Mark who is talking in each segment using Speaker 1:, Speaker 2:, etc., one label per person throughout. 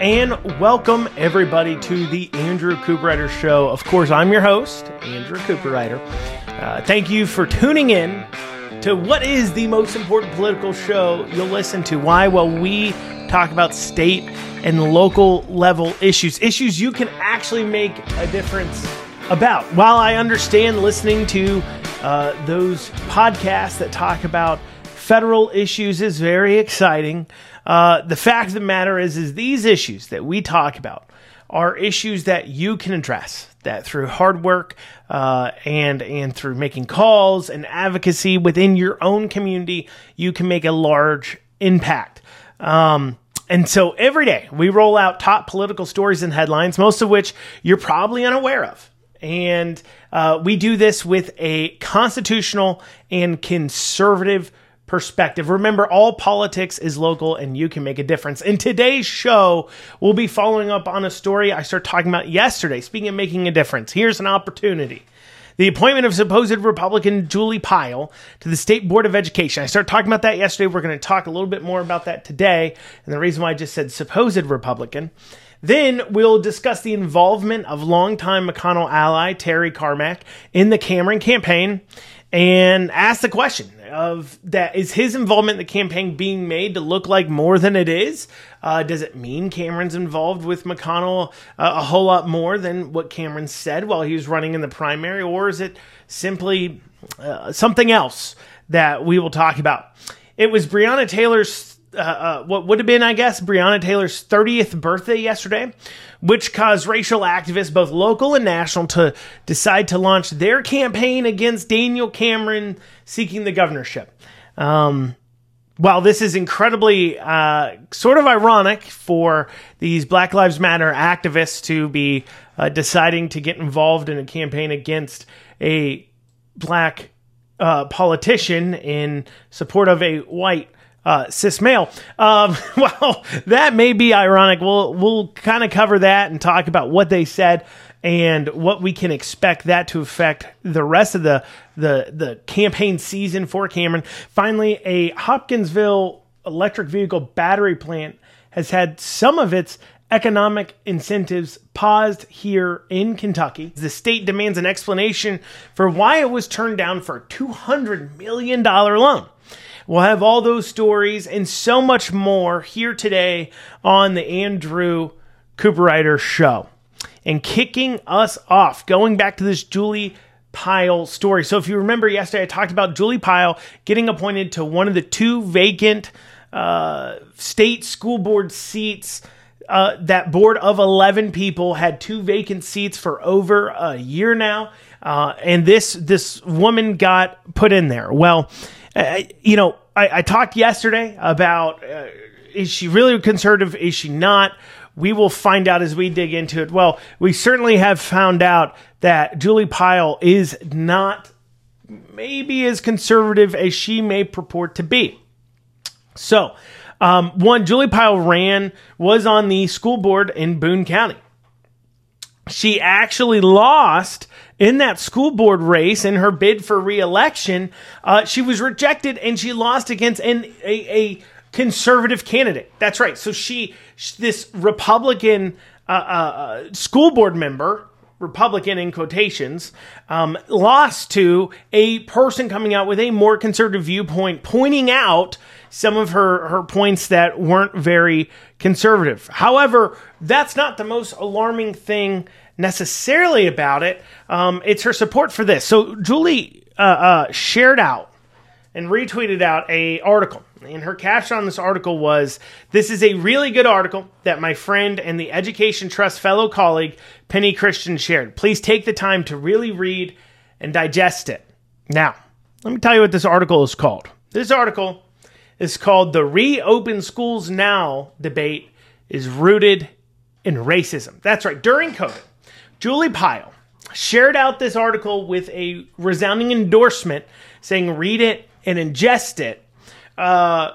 Speaker 1: and welcome everybody to the Andrew Cooperrider Show. Of course, I'm your host, Andrew Cooperrider. Uh, thank you for tuning in to what is the most important political show you'll listen to. Why? Well, we talk about state and local level issues, issues you can actually make a difference about. While I understand listening to uh, those podcasts that talk about federal issues is very exciting. Uh, the fact of the matter is, is these issues that we talk about are issues that you can address. That through hard work uh, and and through making calls and advocacy within your own community, you can make a large impact. Um, and so every day we roll out top political stories and headlines, most of which you're probably unaware of. And uh, we do this with a constitutional and conservative perspective. Remember, all politics is local and you can make a difference. In today's show, we'll be following up on a story I started talking about yesterday. Speaking of making a difference, here's an opportunity. The appointment of supposed Republican Julie Pyle to the State Board of Education. I started talking about that yesterday. We're going to talk a little bit more about that today. And the reason why I just said supposed Republican. Then we'll discuss the involvement of longtime McConnell ally Terry Carmack in the Cameron campaign and ask the question of that is his involvement in the campaign being made to look like more than it is? Uh, does it mean Cameron's involved with McConnell uh, a whole lot more than what Cameron said while he was running in the primary, or is it simply uh, something else that we will talk about? It was Breonna Taylor's uh, uh, what would have been, I guess, Breonna Taylor's 30th birthday yesterday, which caused racial activists, both local and national, to decide to launch their campaign against Daniel Cameron seeking the governorship. Um, while this is incredibly uh, sort of ironic for these Black Lives Matter activists to be uh, deciding to get involved in a campaign against a black uh, politician in support of a white uh, cis male. Um, well, that may be ironic. We'll we'll kind of cover that and talk about what they said and what we can expect that to affect the rest of the the the campaign season for Cameron. Finally, a Hopkinsville electric vehicle battery plant has had some of its economic incentives paused here in Kentucky. The state demands an explanation for why it was turned down for a $200 million loan. We'll have all those stories and so much more here today on the Andrew Cooperrider Show. And kicking us off, going back to this Julie Pyle story. So if you remember yesterday, I talked about Julie Pyle getting appointed to one of the two vacant uh, state school board seats. Uh, that board of 11 people had two vacant seats for over a year now. Uh, and this this woman got put in there. Well, uh, you know, I, I, talked yesterday about uh, is she really conservative? Is she not? We will find out as we dig into it. Well, we certainly have found out that Julie Pyle is not maybe as conservative as she may purport to be. So, um, one, Julie Pyle ran, was on the school board in Boone County. She actually lost in that school board race in her bid for reelection, uh, she was rejected and she lost against an, a, a conservative candidate. That's right. So she, this Republican uh, uh, uh, school board member, Republican in quotations, um, lost to a person coming out with a more conservative viewpoint, pointing out some of her, her points that weren't very conservative. However, that's not the most alarming thing necessarily about it. Um, it's her support for this. So Julie uh, uh, shared out and retweeted out a article. And her caption on this article was, "This is a really good article that my friend and the Education Trust fellow colleague Penny Christian shared. Please take the time to really read and digest it." Now, let me tell you what this article is called. This article is called "The Reopen Schools Now Debate is Rooted in Racism." That's right. During COVID, Julie Pyle shared out this article with a resounding endorsement saying read it and ingest it. Uh,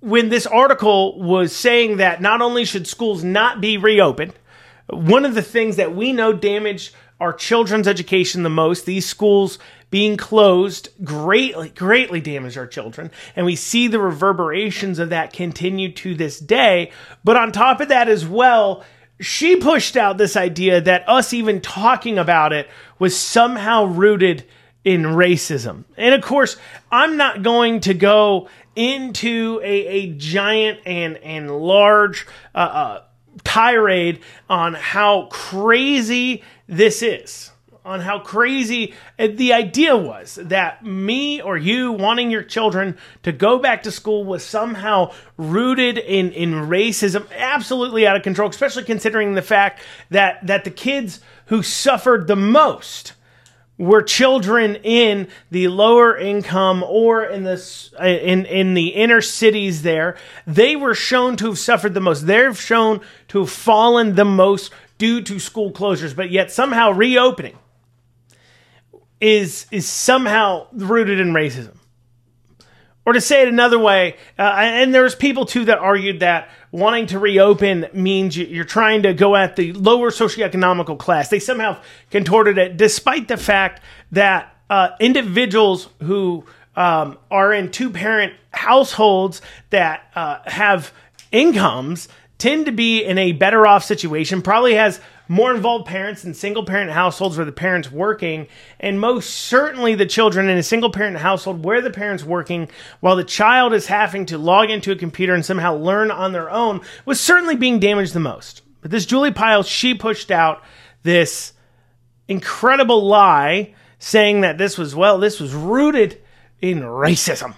Speaker 1: when this article was saying that not only should schools not be reopened, one of the things that we know damage our children's education the most, these schools being closed greatly, greatly damaged our children. And we see the reverberations of that continue to this day. But on top of that as well, she pushed out this idea that us even talking about it was somehow rooted in racism. And of course, I'm not going to go into a, a giant and, and large uh, uh, tirade on how crazy this is on how crazy uh, the idea was that me or you wanting your children to go back to school was somehow rooted in, in racism, absolutely out of control, especially considering the fact that, that the kids who suffered the most were children in the lower income or in the in in the inner cities there. They were shown to have suffered the most. They're shown to have fallen the most due to school closures but yet somehow reopening is is somehow rooted in racism. Or to say it another way, uh, and there's people too that argued that wanting to reopen means you're trying to go at the lower socioeconomical class. They somehow contorted it, despite the fact that uh, individuals who um, are in two parent households that uh, have incomes tend to be in a better off situation, probably has more involved parents in single parent households where the parents working, and most certainly the children in a single parent household where the parents working while the child is having to log into a computer and somehow learn on their own was certainly being damaged the most. But this Julie Pyle, she pushed out this incredible lie saying that this was, well, this was rooted in racism.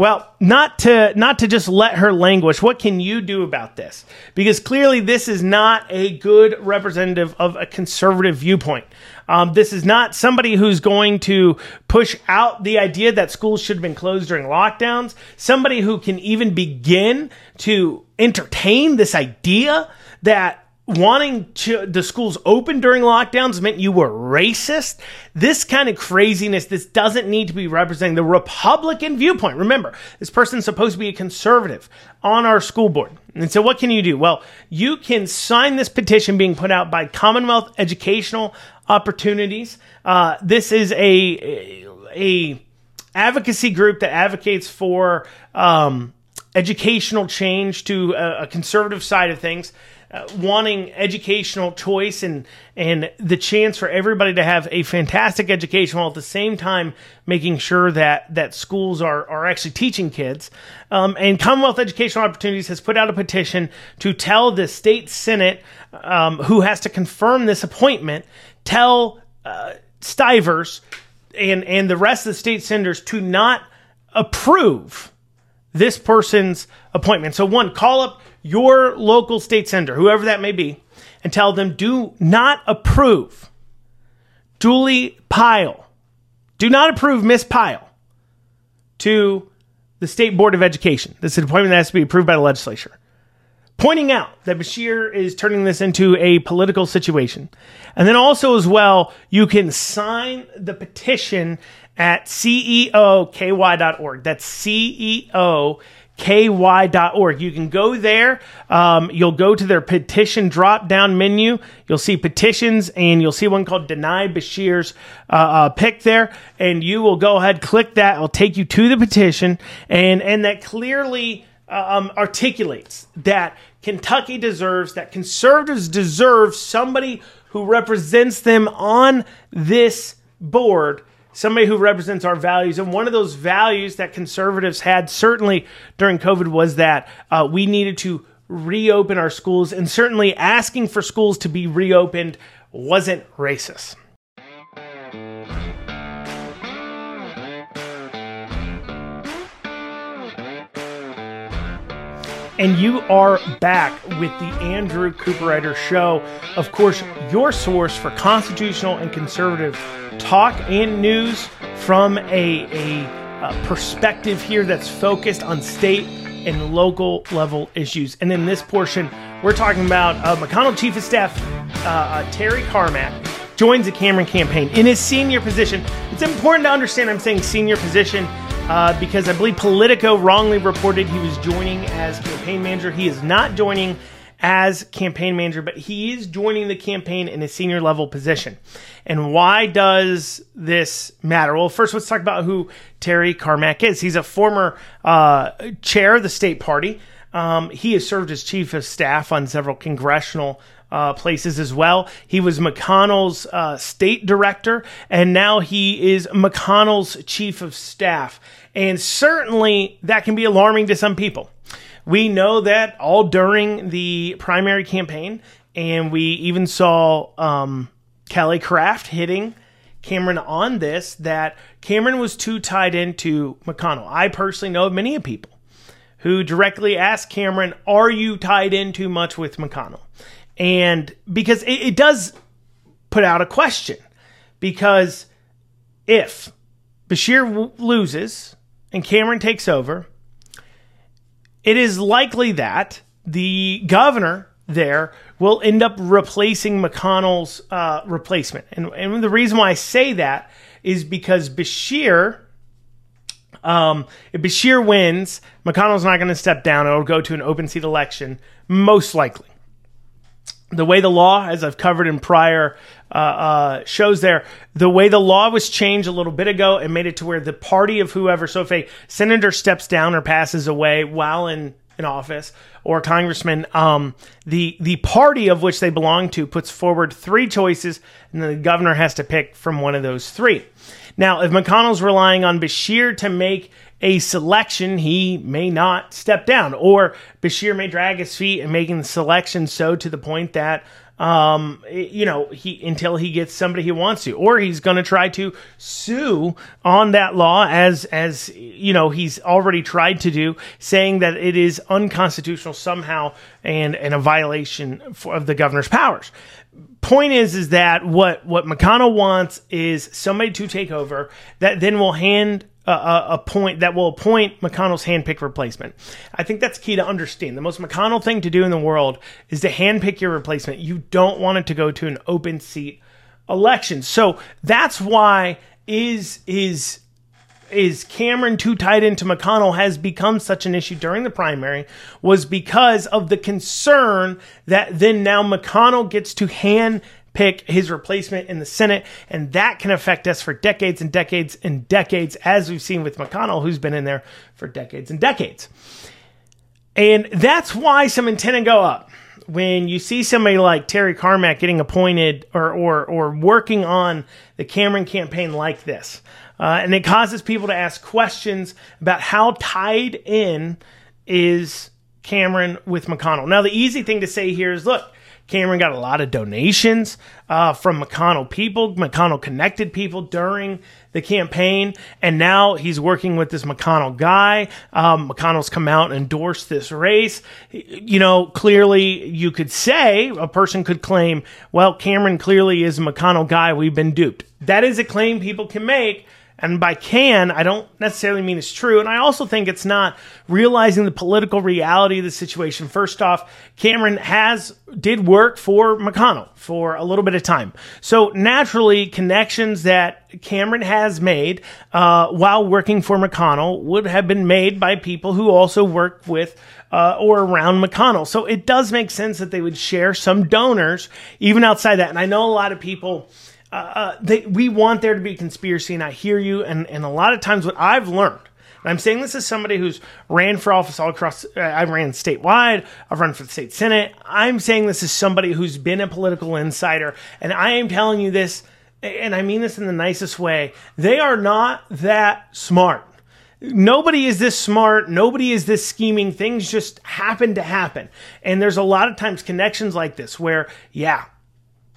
Speaker 1: Well, not to not to just let her languish. What can you do about this? Because clearly, this is not a good representative of a conservative viewpoint. Um, this is not somebody who's going to push out the idea that schools should have been closed during lockdowns. Somebody who can even begin to entertain this idea that wanting to, the schools open during lockdowns meant you were racist. This kind of craziness, this doesn't need to be representing the Republican viewpoint. Remember, this person's supposed to be a conservative on our school board. And so what can you do? Well, you can sign this petition being put out by Commonwealth Educational Opportunities. Uh, this is a, a advocacy group that advocates for um, educational change to a, a conservative side of things uh, wanting educational choice and and the chance for everybody to have a fantastic education while at the same time making sure that that schools are are actually teaching kids. Um, and Commonwealth Educational Opportunities has put out a petition to tell the state senate um, who has to confirm this appointment, tell uh, Stivers and and the rest of the state senators to not approve this person's appointment. So one, call up your local state senator, whoever that may be, and tell them do not approve Julie Pyle. Do not approve Miss Pyle to the State Board of Education. This is an appointment that has to be approved by the legislature. Pointing out that Beshear is turning this into a political situation. And then also, as well, you can sign the petition at ceoky.org. That's CEO ky.org. You can go there. Um, you'll go to their petition drop down menu. You'll see petitions and you'll see one called Deny Beshear's uh, uh, pick there. And you will go ahead, click that. It'll take you to the petition. And, and that clearly uh, um, articulates that Kentucky deserves, that conservatives deserve somebody who represents them on this board somebody who represents our values. And one of those values that conservatives had, certainly during COVID, was that uh, we needed to reopen our schools. And certainly asking for schools to be reopened wasn't racist. and you are back with the Andrew Cooperrider Show. Of course, your source for constitutional and conservative talk and news from a, a, a perspective here that's focused on state and local level issues. And in this portion, we're talking about uh, McConnell Chief of Staff uh, uh, Terry Carmack joins the Cameron campaign in his senior position. It's important to understand I'm saying senior position uh, because I believe Politico wrongly reported he was joining as campaign manager. He is not joining as campaign manager, but he is joining the campaign in a senior level position. And why does this matter? Well, first, let's talk about who Terry Carmack is. He's a former uh, chair of the state party. Um, he has served as chief of staff on several congressional uh, places as well. He was McConnell's uh, state director, and now he is McConnell's chief of staff. And certainly that can be alarming to some people. We know that all during the primary campaign, and we even saw um, Kelly Craft hitting Cameron on this that Cameron was too tied into McConnell. I personally know many people who directly asked Cameron, Are you tied in too much with McConnell? And because it, it does put out a question, because if Beshear w- loses and Cameron takes over, it is likely that the governor there will end up replacing McConnell's uh, replacement. And, and the reason why I say that is because Beshear, um, if Beshear wins, McConnell's not going to step down. It'll go to an open seat election, most likely. The way the law, as I've covered in prior uh, uh, shows there, the way the law was changed a little bit ago and made it to where the party of whoever, so if a senator steps down or passes away while in office or congressman, um, the the party of which they belong to puts forward three choices, and the governor has to pick from one of those three. Now, if McConnell's relying on Beshear to make a selection, he may not step down, or Beshear may drag his feet in making the selection so to the point that um, you know, he until he gets somebody he wants to, or he's going to try to sue on that law as as you know he's already tried to do, saying that it is unconstitutional somehow and and a violation of the governor's powers. Point is, is that what what McConnell wants is somebody to take over that then will hand a, point that will appoint McConnell's handpicked replacement. I think that's key to understand. The most McConnell thing to do in the world is to handpick your replacement. You don't want it to go to an open seat election. So that's why is is is Cameron too tied into McConnell has become such an issue during the primary was because of the concern that then now McConnell gets to hand pick his replacement in the Senate, and that can affect us for decades and decades and decades, as we've seen with McConnell, who's been in there for decades and decades. And that's why some antenna go up when you see somebody like Terry Carmack getting appointed or or or working on the Cameron campaign like this. Uh, and it causes people to ask questions about how tied in is Cameron with McConnell. Now, the easy thing to say here is look, Cameron got a lot of donations uh, from McConnell people, McConnell connected people during the campaign, and now he's working with this McConnell guy. Um, McConnell's come out and endorsed this race. You know, clearly you could say a person could claim, well, Cameron clearly is a McConnell guy. We've been duped. That is a claim people can make and by can, I don't necessarily mean it's true. And I also think it's not realizing the political reality of the situation. First off, Cameron has, did work for McConnell for a little bit of time. So naturally, connections that Cameron has made, uh, while working for McConnell would have been made by people who also work with uh, or around McConnell. So it does make sense that they would share some donors even outside that. And I know a lot of people uh, they, we want there to be conspiracy, and I hear you. And, and a lot of times, what I've learned, and I'm saying this as somebody who's ran for office all across, uh, I ran statewide, I've run for the state senate. I'm saying this as somebody who's been a political insider, and I am telling you this, and I mean this in the nicest way. They are not that smart. Nobody is this smart. Nobody is this scheming. Things just happen to happen. And there's a lot of times connections like this where, yeah,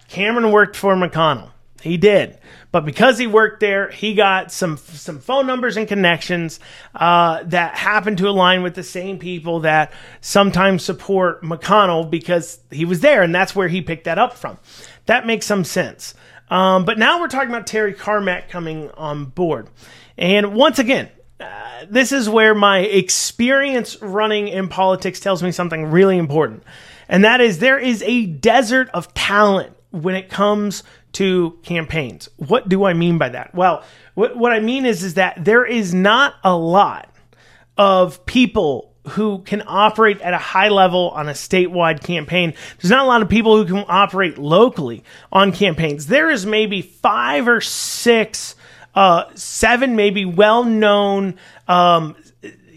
Speaker 1: Cameron worked for McConnell. He did. But because he worked there, he got some some phone numbers and connections uh, that happened to align with the same people that sometimes support McConnell because he was there, and that's where he picked that up from. That makes some sense. Um, but now we're talking about Terry Carmack coming on board, and once again, uh, this is where my experience running in politics tells me something really important, and that is there is a desert of talent when it comes to campaigns. What do I mean by that? Well, what, what I mean is, is that there is not a lot of people who can operate at a high level on a statewide campaign. There's not a lot of people who can operate locally on campaigns. There is maybe five or six, uh, seven maybe well known um,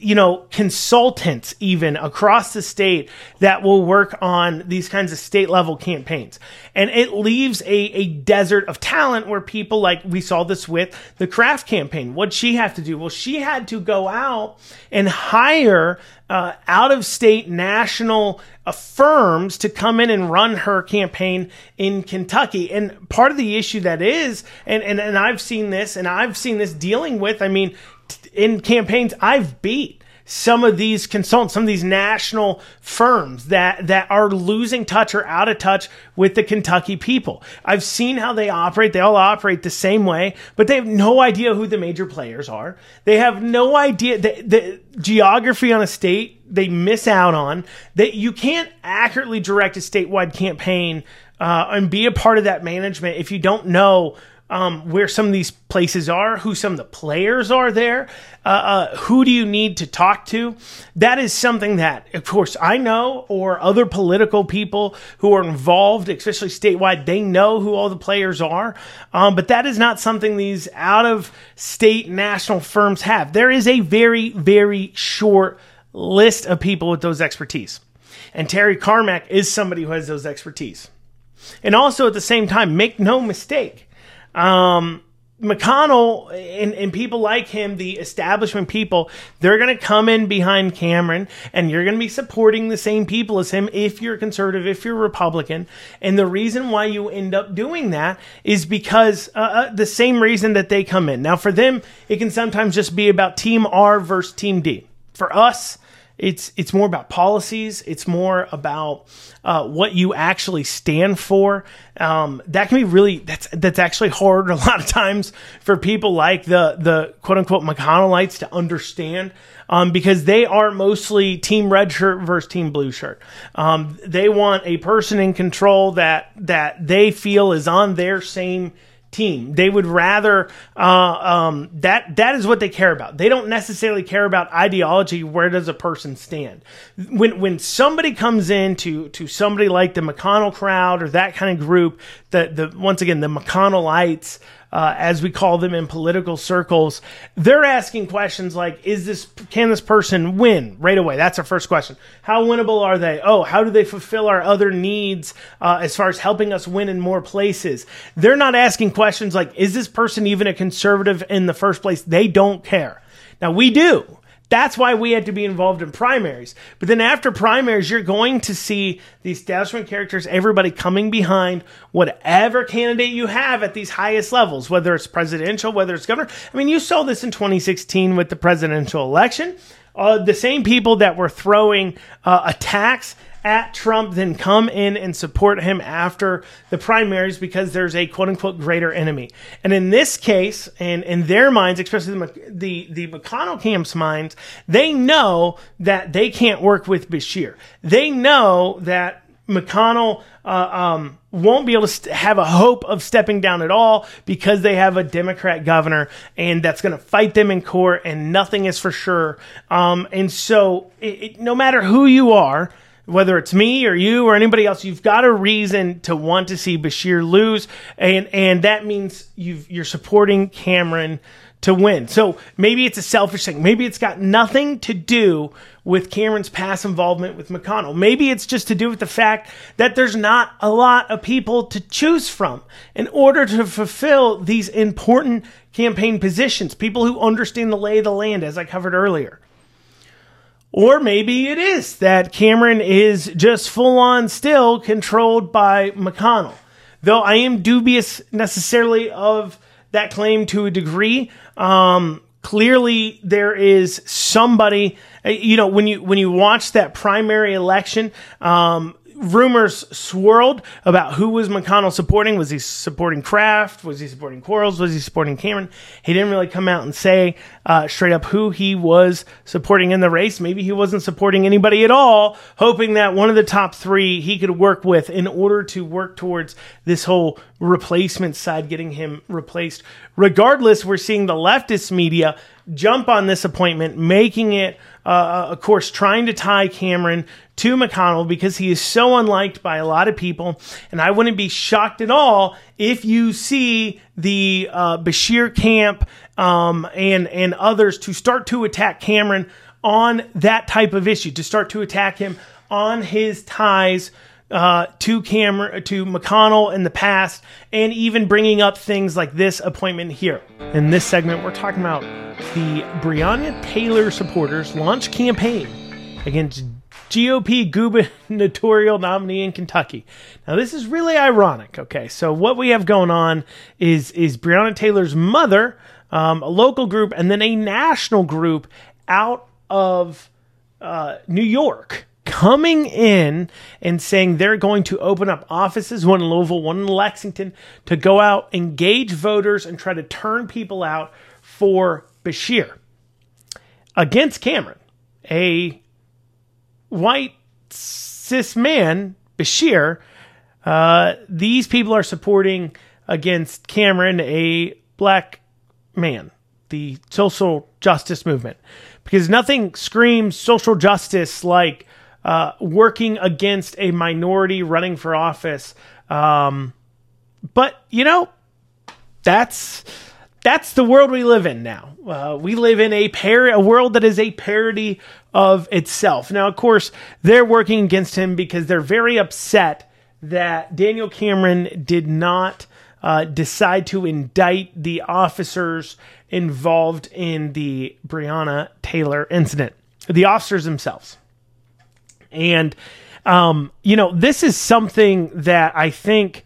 Speaker 1: you know, consultants even across the state that will work on these kinds of state level campaigns. And it leaves a, a desert of talent where people like we saw this with the Craft campaign. What'd she have to do? Well, she had to go out and hire uh, out of state national uh, firms to come in and run her campaign in Kentucky. And part of the issue that is, and, and, and I've seen this and I've seen this dealing with, I mean, in campaigns I've beat some of these consultants, some of these national firms that, that are losing touch or out of touch with the Kentucky people. I've seen how they operate. They all operate the same way, but they have no idea who the major players are. They have no idea the, the geography on a state they miss out on that you can't accurately direct a statewide campaign uh, and be a part of that management if you don't know um, where some of these places are, who some of the players are there, uh, uh, who do you need to talk to? That is something that, of course, I know, or other political people who are involved, especially statewide, they know who all the players are. Um, but that is not something these out of state national firms have. There is a very, very short list of people with those expertise. And Terry Carmack is somebody who has those expertise. And also at the same time, make no mistake, um, McConnell and, and people like him, the establishment people, they're going to come in behind Cameron and you're going to be supporting the same people as him if you're conservative, if you're Republican. And the reason why you end up doing that is because uh, uh, the same reason that they come in. Now, for them, it can sometimes just be about Team R versus Team D. For us, it's it's more about policies. It's more about uh, what you actually stand for. Um, that can be really that's that's actually hard a lot of times for people like the the quote unquote McConnellites to understand. Um, because they are mostly team red shirt versus team blue shirt. Um, they want a person in control that that they feel is on their same team. They would rather uh, um, that that is what they care about. They don't necessarily care about ideology. Where does a person stand? When when somebody comes in to to somebody like the McConnell crowd or that kind of group, the the once again the McConnellites uh, as we call them in political circles, they're asking questions like, "Is this can this person win right away?" That's our first question. How winnable are they? Oh, how do they fulfill our other needs uh, as far as helping us win in more places? They're not asking questions like, "Is this person even a conservative in the first place?" They don't care. Now we do. That's why we had to be involved in primaries. But then after primaries, you're going to see the establishment characters, everybody coming behind whatever candidate you have at these highest levels, whether it's presidential, whether it's governor. I mean, you saw this in 2016 with the presidential election. Uh, the same people that were throwing uh, attacks at Trump then come in and support him after the primaries because there's a quote unquote greater enemy. And in this case, and in their minds, especially the, the, the McConnell camp's minds, they know that they can't work with Beshear. They know that McConnell uh, um, won't be able to have a hope of stepping down at all because they have a Democrat governor and that's going to fight them in court and nothing is for sure. Um, and so, it, it, no matter who you are, whether it's me or you or anybody else, you've got a reason to want to see Beshear lose, and and that means you you're supporting Cameron to win. So maybe it's a selfish thing. Maybe it's got nothing to do with Cameron's past involvement with McConnell. Maybe it's just to do with the fact that there's not a lot of people to choose from in order to fulfill these important campaign positions. People who understand the lay of the land, as I covered earlier. Or maybe it is that Cameron is just full on still controlled by McConnell. Though I am dubious necessarily of that claim to a degree. Um, clearly, there is somebody. You know, when you when you watch that primary election, um, rumors swirled about who was McConnell supporting. Was he supporting Craft? Was he supporting Quarles? Was he supporting Cameron? He didn't really come out and say uh, straight up who he was supporting in the race. Maybe he wasn't supporting anybody at all, hoping that one of the top three he could work with in order to work towards this whole replacement side, getting him replaced. Regardless, we're seeing the leftist media jump on this appointment, making it, uh, of course, trying to tie Cameron to McConnell because he is so unliked by a lot of people. And I wouldn't be shocked at all if you see the uh, Beshear camp um, and and others to start to attack Cameron on that type of issue, to start to attack him on his ties uh, to Cameron, to McConnell in the past, and even bringing up things like this appointment here. In this segment, we're talking about the Breonna Taylor supporters launch campaign against GOP gubernatorial nominee in Kentucky. Now, this is really ironic. Okay, so what we have going on is is Breonna Taylor's mother, um, a local group, and then a national group out of uh, New York coming in and saying they're going to open up offices, one in Louisville, one in Lexington, to go out, engage voters, and try to turn people out for Beshear against Cameron, a white cis man, Beshear. Uh, these people are supporting against Cameron, a black man, the social justice movement, because nothing screams social justice like uh, working against a minority running for office. Um, but you know, that's that's the world we live in now. Uh, we live in a par- a world that is a parody of itself. Now, of course, they're working against him because they're very upset that Daniel Cameron did not uh, decide to indict the officers involved in the Breonna Taylor incident, the officers themselves. And, um, you know, this is something that I think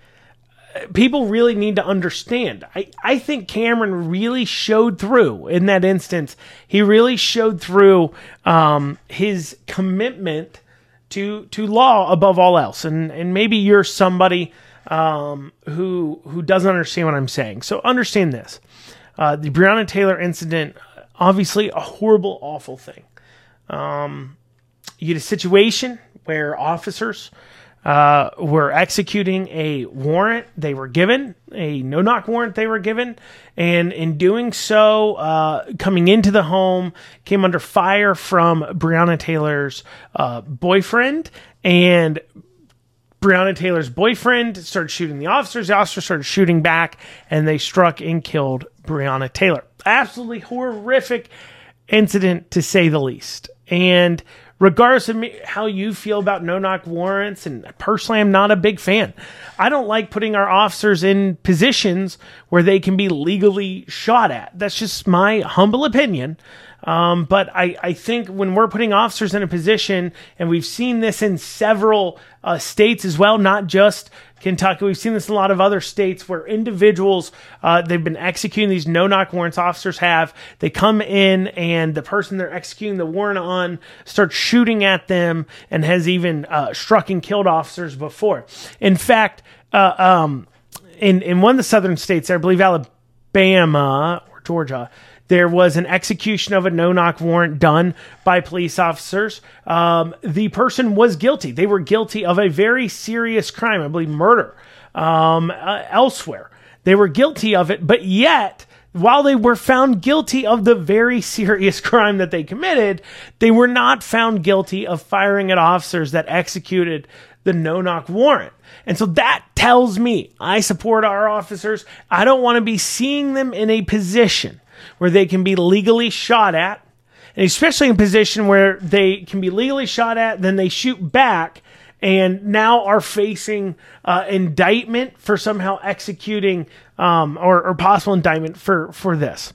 Speaker 1: people really need to understand. I, I think Cameron really showed through in that instance. He really showed through um, his commitment to to law above all else. And and maybe you're somebody um, who who doesn't understand what I'm saying. So understand this: uh, the Breonna Taylor incident, obviously a horrible, awful thing. Um, you had a situation where officers uh, were executing a warrant they were given, a no knock warrant they were given, and in doing so, uh, coming into the home, came under fire from Breonna Taylor's uh, boyfriend, and Breonna Taylor's boyfriend started shooting the officers. The officers started shooting back, and they struck and killed Breonna Taylor. Absolutely horrific incident, to say the least. And regardless of me, how you feel about no knock warrants, and personally, I'm not a big fan. I don't like putting our officers in positions where they can be legally shot at. That's just my humble opinion. Um, but I, I think when we're putting officers in a position, and we've seen this in several uh, states as well, not just Kentucky. We've seen this in a lot of other states where individuals uh, they've been executing these no knock warrants. Officers have they come in and the person they're executing the warrant on starts shooting at them and has even uh, struck and killed officers before. In fact, uh, um, in in one of the southern states, I believe Alabama or Georgia, there was an execution of a no knock warrant done by police officers. Um, the person was guilty. They were guilty of a very serious crime, I believe murder, um, uh, elsewhere. They were guilty of it, but yet, while they were found guilty of the very serious crime that they committed, they were not found guilty of firing at officers that executed the no knock warrant. And so that tells me I support our officers. I don't want to be seeing them in a position where they can be legally shot at, and especially in a position where they can be legally shot at, then they shoot back and now are facing uh, indictment for somehow executing um, or, or possible indictment for for this.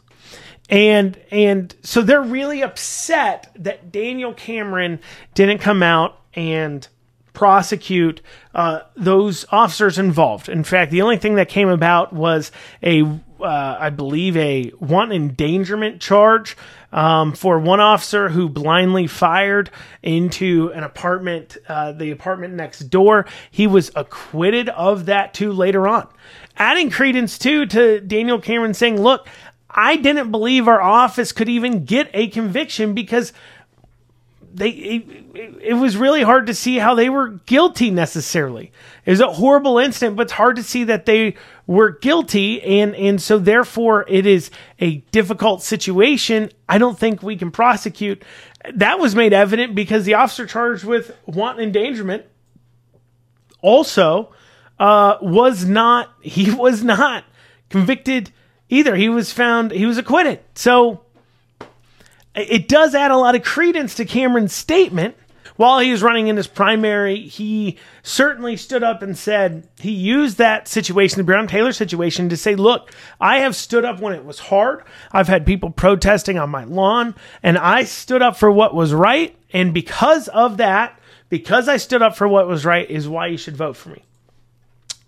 Speaker 1: And and so they're really upset that Daniel Cameron didn't come out and prosecute uh, those officers involved. In fact, the only thing that came about was a uh, I believe, a one endangerment charge um, for one officer who blindly fired into an apartment, uh, the apartment next door. He was acquitted of that too later on. Adding credence too to Daniel Cameron saying, look, I didn't believe our office could even get a conviction because they it, it, was really hard to see how they were guilty necessarily. It was a horrible incident, but it's hard to see that they were guilty and and so therefore it is a difficult situation. I don't think we can prosecute. That was made evident because the officer charged with wanton endangerment also uh, was not he was not convicted either. He was found he was acquitted. So it does add a lot of credence to cameron's statement while he was running in his primary, he certainly stood up and said he used that situation, the Breonna Taylor situation, to say, look, I have stood up when it was hard. I've had people protesting on my lawn, and I stood up for what was right. And because of that, because I stood up for what was right, is why you should vote for me.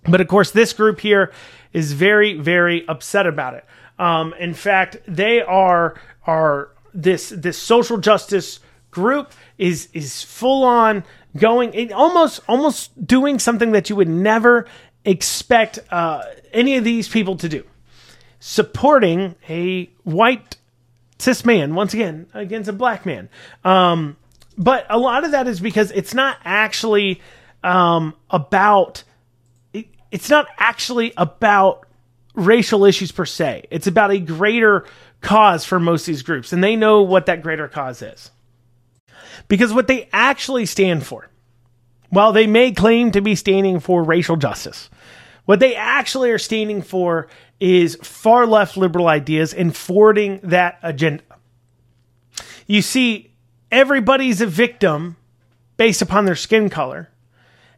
Speaker 1: But of course, this group here is very, very upset about it. Um, in fact, they are are this this social justice group is is full on going almost almost doing something that you would never expect uh, any of these people to do. Supporting a white cis man once again against a black man. Um, but a lot of that is because it's not actually um, about it, it's not actually about racial issues per se it's about a greater cause for most of these groups and they know what that greater cause is because what they actually stand for, while they may claim to be standing for racial justice, what they actually are standing for is far left liberal ideas and forwarding that agenda. You see, everybody's a victim based upon their skin color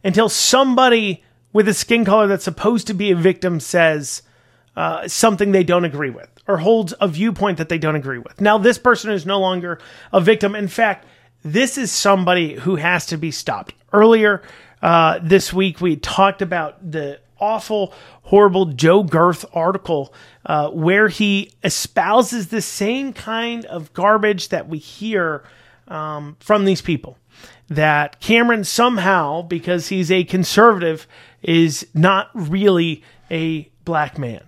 Speaker 1: until somebody with a skin color that's supposed to be a victim says uh, something they don't agree with or holds a viewpoint that they don't agree with. Now, this person is no longer a victim. In fact, this is somebody who has to be stopped. Earlier uh, this week, we talked about the awful, horrible Joe Gerth article uh, where he espouses the same kind of garbage that we hear um, from these people. That Cameron somehow, because he's a conservative, is not really a black man.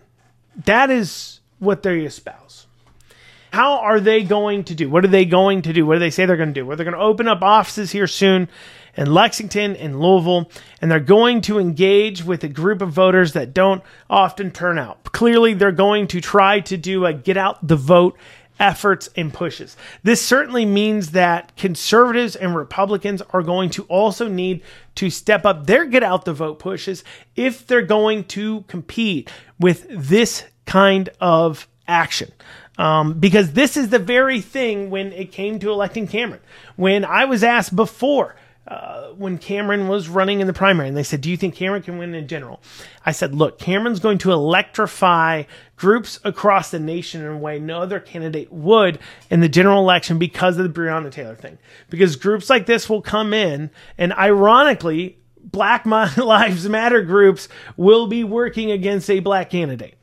Speaker 1: That is what they espouse. How are they going to do? What are they going to do? What do they say they're going to do? Well, they're going to open up offices here soon in Lexington and Louisville, and they're going to engage with a group of voters that don't often turn out. Clearly, they're going to try to do a get out the vote efforts and pushes. This certainly means that conservatives and Republicans are going to also need to step up their get out the vote pushes if they're going to compete with this kind of action. Um, because this is the very thing when it came to electing Cameron. When I was asked before, uh, when Cameron was running in the primary, and they said, Do you think Cameron can win in general? I said, Look, Cameron's going to electrify groups across the nation in a way no other candidate would in the general election because of the Breonna Taylor thing. Because groups like this will come in, and ironically, Black Lives Matter groups will be working against a black candidate.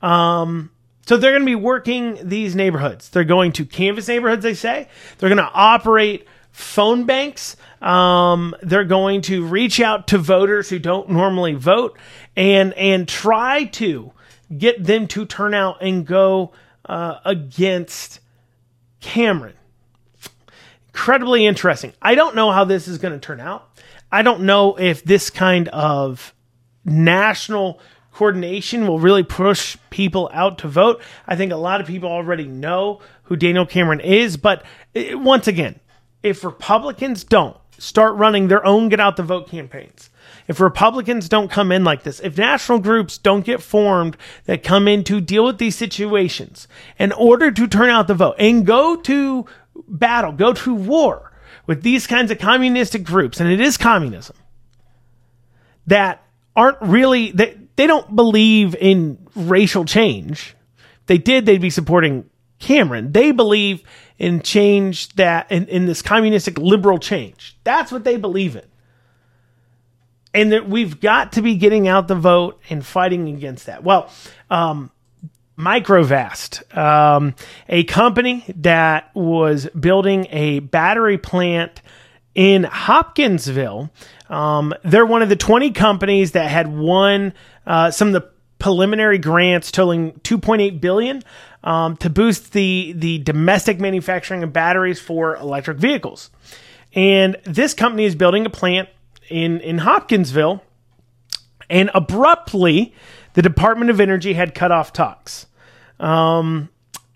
Speaker 1: Um, so they're going to be working these neighborhoods. They're going to canvas neighborhoods, they say. They're going to operate phone banks. Um, they're going to reach out to voters who don't normally vote and and try to get them to turn out and go uh, against Cameron. Incredibly interesting. I don't know how this is going to turn out. I don't know if this kind of national coordination will really push people out to vote. I think a lot of people already know who Daniel Cameron is, but eh, once again, if Republicans don't start running their own get out the vote campaigns, if Republicans don't come in like this, if national groups don't get formed that come in to deal with these situations in order to turn out the vote and go to battle, go to war with these kinds of communistic groups, and it is communism, that aren't really, they, they don't believe in racial change. If they did, they'd be supporting Cameron. They believe in change that in, in this communistic liberal change. That's what they believe in. And that we've got to be getting out the vote and fighting against that. Well, um, Microvast, um, a company that was building a battery plant in Hopkinsville. Um, they're one of the 20 companies that had won uh, some of the preliminary grants totaling 2.8 billion um, to boost the the domestic manufacturing of batteries for electric vehicles. And this company is building a plant in in Hopkinsville, and abruptly the Department of Energy had cut off talks. Um,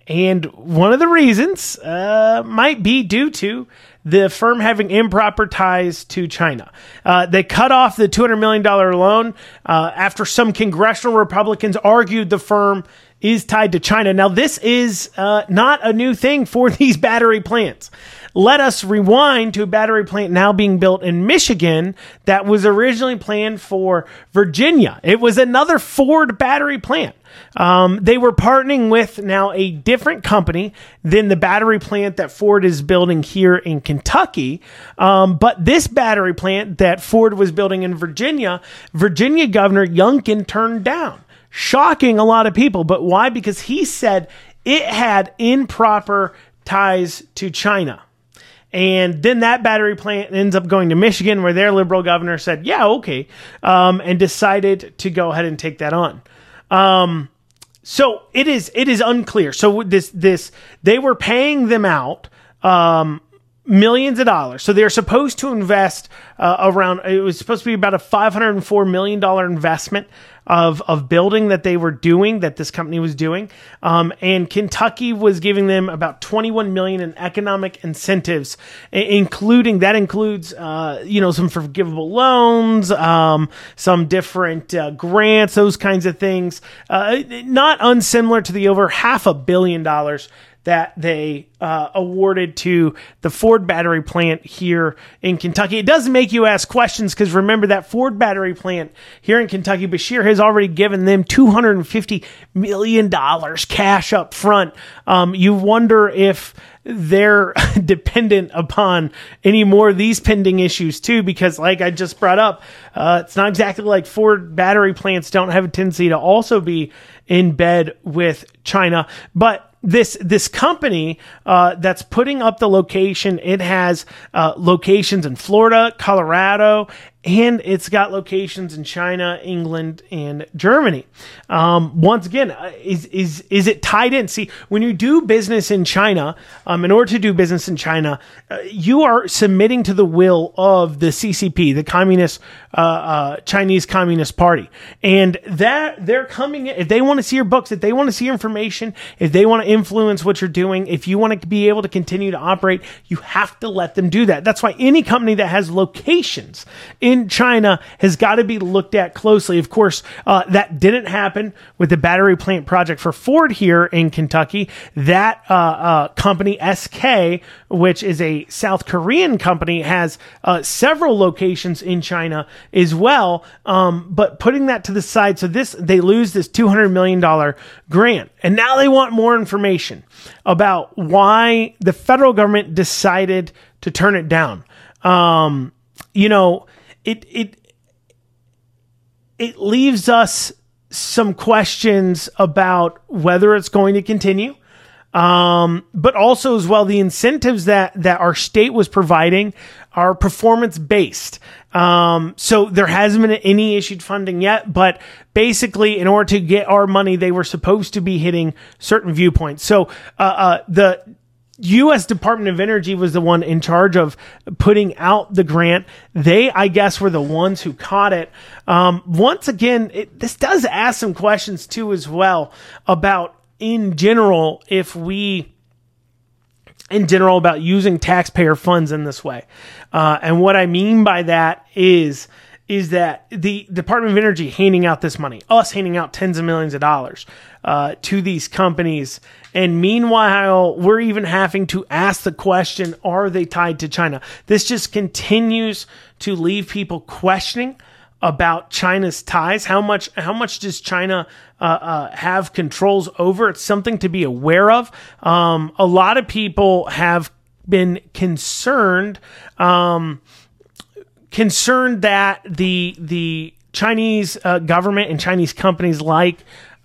Speaker 1: and one of the reasons uh, might be due to the firm having improper ties to China. Uh, they cut off the $200 million loan uh, after some congressional Republicans argued the firm is tied to China. Now, this is uh, not a new thing for these battery plants. Let us rewind to a battery plant now being built in Michigan that was originally planned for Virginia. It was another Ford battery plant. Um, they were partnering with now a different company than the battery plant that Ford is building here in Kentucky. Um, but this battery plant that Ford was building in Virginia, Virginia Governor Youngkin turned down, shocking a lot of people. But why? Because he said it had improper ties to China. And then that battery plant ends up going to Michigan, where their liberal governor said, "Yeah, okay," um, and decided to go ahead and take that on. Um, so it is it is unclear. So this this they were paying them out um, millions of dollars. So they're supposed to invest uh, around. It was supposed to be about a five hundred and four million dollar investment of of building that they were doing that this company was doing. Um, and Kentucky was giving them about twenty one million in economic incentives, including that includes uh, you know some forgivable loans, um, some different uh, grants, those kinds of things. Uh, not unsimilar to the over half a billion dollars that they uh, awarded to the Ford battery plant here in Kentucky. It does make you ask questions because remember that Ford battery plant here in Kentucky, Beshear has already given them $250 million cash up front. Um, you wonder if they're dependent upon any more of these pending issues too, because like I just brought up, uh, it's not exactly like Ford battery plants don't have a tendency to also be in bed with China, but this this company uh, that's putting up the location. It has uh, locations in Florida, Colorado, and it's got locations in China, England, and Germany. Um, once again, uh, is is is it tied in? See, when you do business in China, um, in order to do business in China, uh, you are submitting to the will of the CCP, the Communist uh, uh, Chinese Communist Party, and that they're coming. If they want to see your books, if they want to see your information, if they want to influence what you're doing, if you want to be able to continue to operate, you have to let them do that. That's why any company that has locations in in China has got to be looked at closely. Of course, uh, that didn't happen with the battery plant project for Ford here in Kentucky. That uh, uh, company, SK, which is a South Korean company, has uh, several locations in China as well. Um, but putting that to the side, so this they lose this two hundred million dollar grant, and now they want more information about why the federal government decided to turn it down. Um, you know, it it it leaves us some questions about whether it's going to continue. Um, but also as well, the incentives that, that our state was providing are performance based. Um, so there hasn't been any issued funding yet, but basically in order to get our money, they were supposed to be hitting certain viewpoints. So, uh, uh, the, U.S. Department of Energy was the one in charge of putting out the grant. They, I guess, were the ones who caught it. Um, once again, it, this does ask some questions too, as well, about in general, if we, in general, about using taxpayer funds in this way. Uh, and what I mean by that is, is that the Department of Energy handing out this money, us handing out tens of millions of dollars uh, to these companies. And meanwhile, we're even having to ask the question are they tied to China? This just continues to leave people questioning about China's ties. How much how much does China uh, uh, have controls over? It's something to be aware of. Um, a lot of people have been concerned. Um, concerned that the the Chinese uh, government and Chinese companies like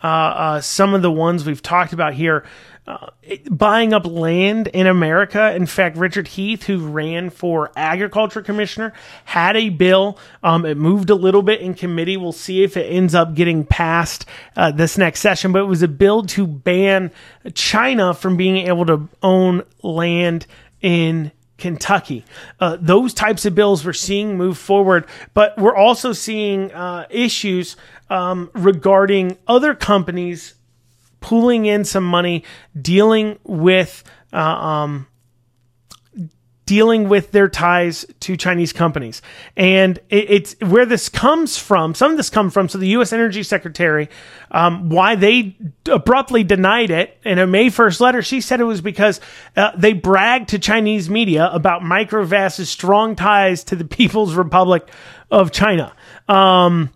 Speaker 1: uh, uh, some of the ones we've talked about here uh, buying up land in America. In fact, Richard Heath, who ran for agriculture commissioner, had a bill. Um, it moved a little bit in committee. We'll see if it ends up getting passed uh, this next session. But it was a bill to ban China from being able to own land in Kentucky. Uh, those types of bills we're seeing move forward, but we're also seeing uh, issues um, regarding other companies pulling in some money, dealing with uh, um, dealing with their ties to Chinese companies. And it, it's where this comes from. Some of this comes from. So the U.S. Energy Secretary, um, why they abruptly denied it in a May 1st letter, she said it was because uh, they bragged to Chinese media about Microvast's strong ties to the People's Republic of China. Um,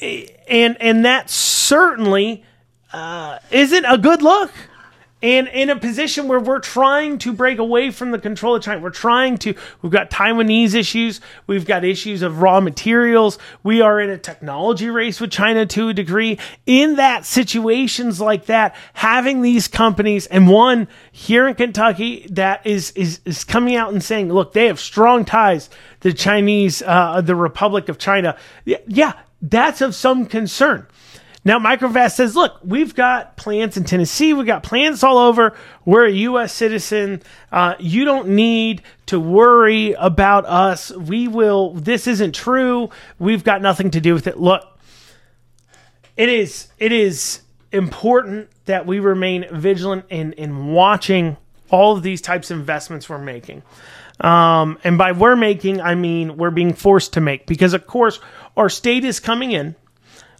Speaker 1: and, and that certainly, uh, isn't a good look and in a position where we're trying to break away from the control of China. We're trying to, we've got Taiwanese issues, we've got issues of raw materials, we are in a technology race with China to a degree. In that situations like that, having these companies and one here in Kentucky that is is is coming out and saying, look, they have strong ties to Chinese, uh, the Republic of China. Yeah, that's of some concern. Now, Microvast says, look, we've got plants in Tennessee. We've got plants all over. We're a U.S. citizen. Uh, you don't need to worry about us. We will, this isn't true. We've got nothing to do with it. Look, it is, it is important that we remain vigilant in, in watching all of these types of investments we're making. Um, and by we're making, I mean we're being forced to make because, of course, our state is coming in.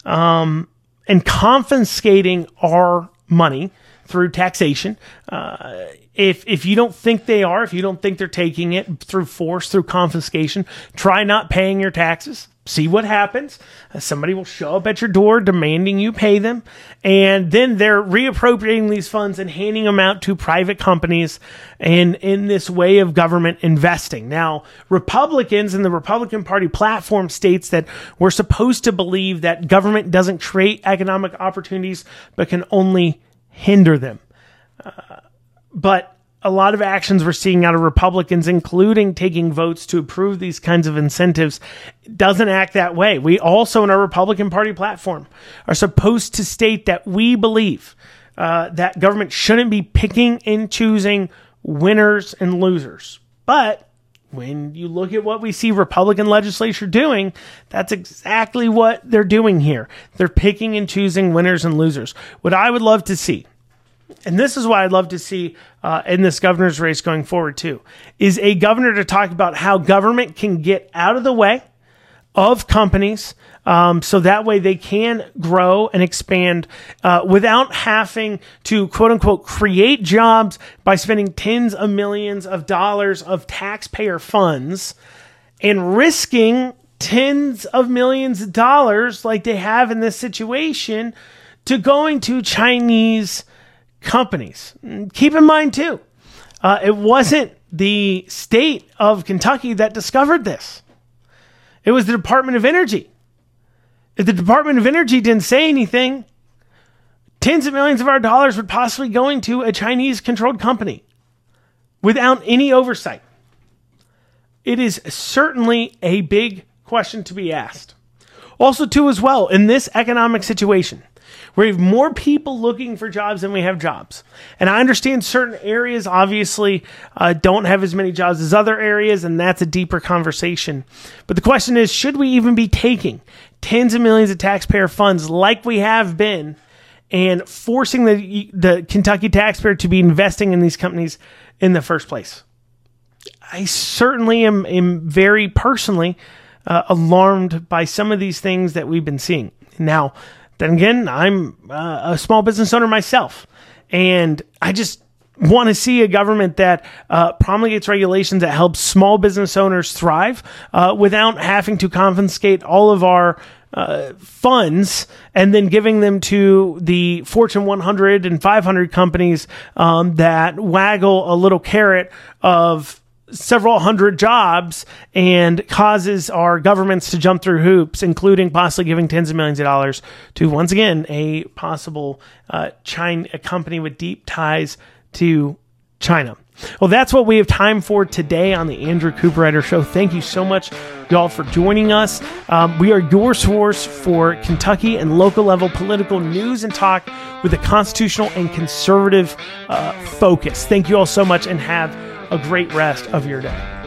Speaker 1: Um, and confiscating our money through taxation. Uh, if if you don't think they are, if you don't think they're taking it through force, through confiscation, try not paying your taxes see what happens. Uh, somebody will show up at your door demanding you pay them. And then they're reappropriating these funds and handing them out to private companies and in this way of government investing. Now, Republicans and the Republican Party platform states that we're supposed to believe that government doesn't create economic opportunities, but can only hinder them. Uh, but a lot of actions we're seeing out of Republicans, including taking votes to approve these kinds of incentives, doesn't act that way. We also, in our Republican Party platform, are supposed to state that we believe uh, that government shouldn't be picking and choosing winners and losers. But when you look at what we see Republican legislature doing, that's exactly what they're doing here. They're picking and choosing winners and losers. What I would love to see and this is what I'd love to see uh, in this governor's race going forward too, is a governor to talk about how government can get out of the way of companies, um, so that way they can grow and expand uh, without having to quote unquote create jobs by spending tens of millions of dollars of taxpayer funds and risking tens of millions of dollars like they have in this situation to going to Chinese companies. Keep in mind, too, uh, it wasn't the state of Kentucky that discovered this, it was the Department of Energy. If the Department of Energy didn't say anything, tens of millions of our dollars would possibly go into a Chinese controlled company without any oversight. It is certainly a big question to be asked. Also, too, as well, in this economic situation, we have more people looking for jobs than we have jobs. And I understand certain areas obviously uh, don't have as many jobs as other areas, and that's a deeper conversation. But the question is should we even be taking tens of millions of taxpayer funds like we have been and forcing the, the Kentucky taxpayer to be investing in these companies in the first place? I certainly am, am very personally uh, alarmed by some of these things that we've been seeing. Now, then again, I'm uh, a small business owner myself, and I just want to see a government that uh, promulgates regulations that helps small business owners thrive uh, without having to confiscate all of our uh, funds and then giving them to the Fortune 100 and 500 companies um, that waggle a little carrot of several hundred jobs and causes our governments to jump through hoops, including possibly giving tens of millions of dollars to once again a possible uh, China a company with deep ties to China. Well, that's what we have time for today on the Andrew Cooperrider Show. Thank you so much, y'all, for joining us. Um, we are your source for Kentucky and local level political news and talk with a constitutional and conservative uh, focus. Thank you all so much and have a great rest of your day.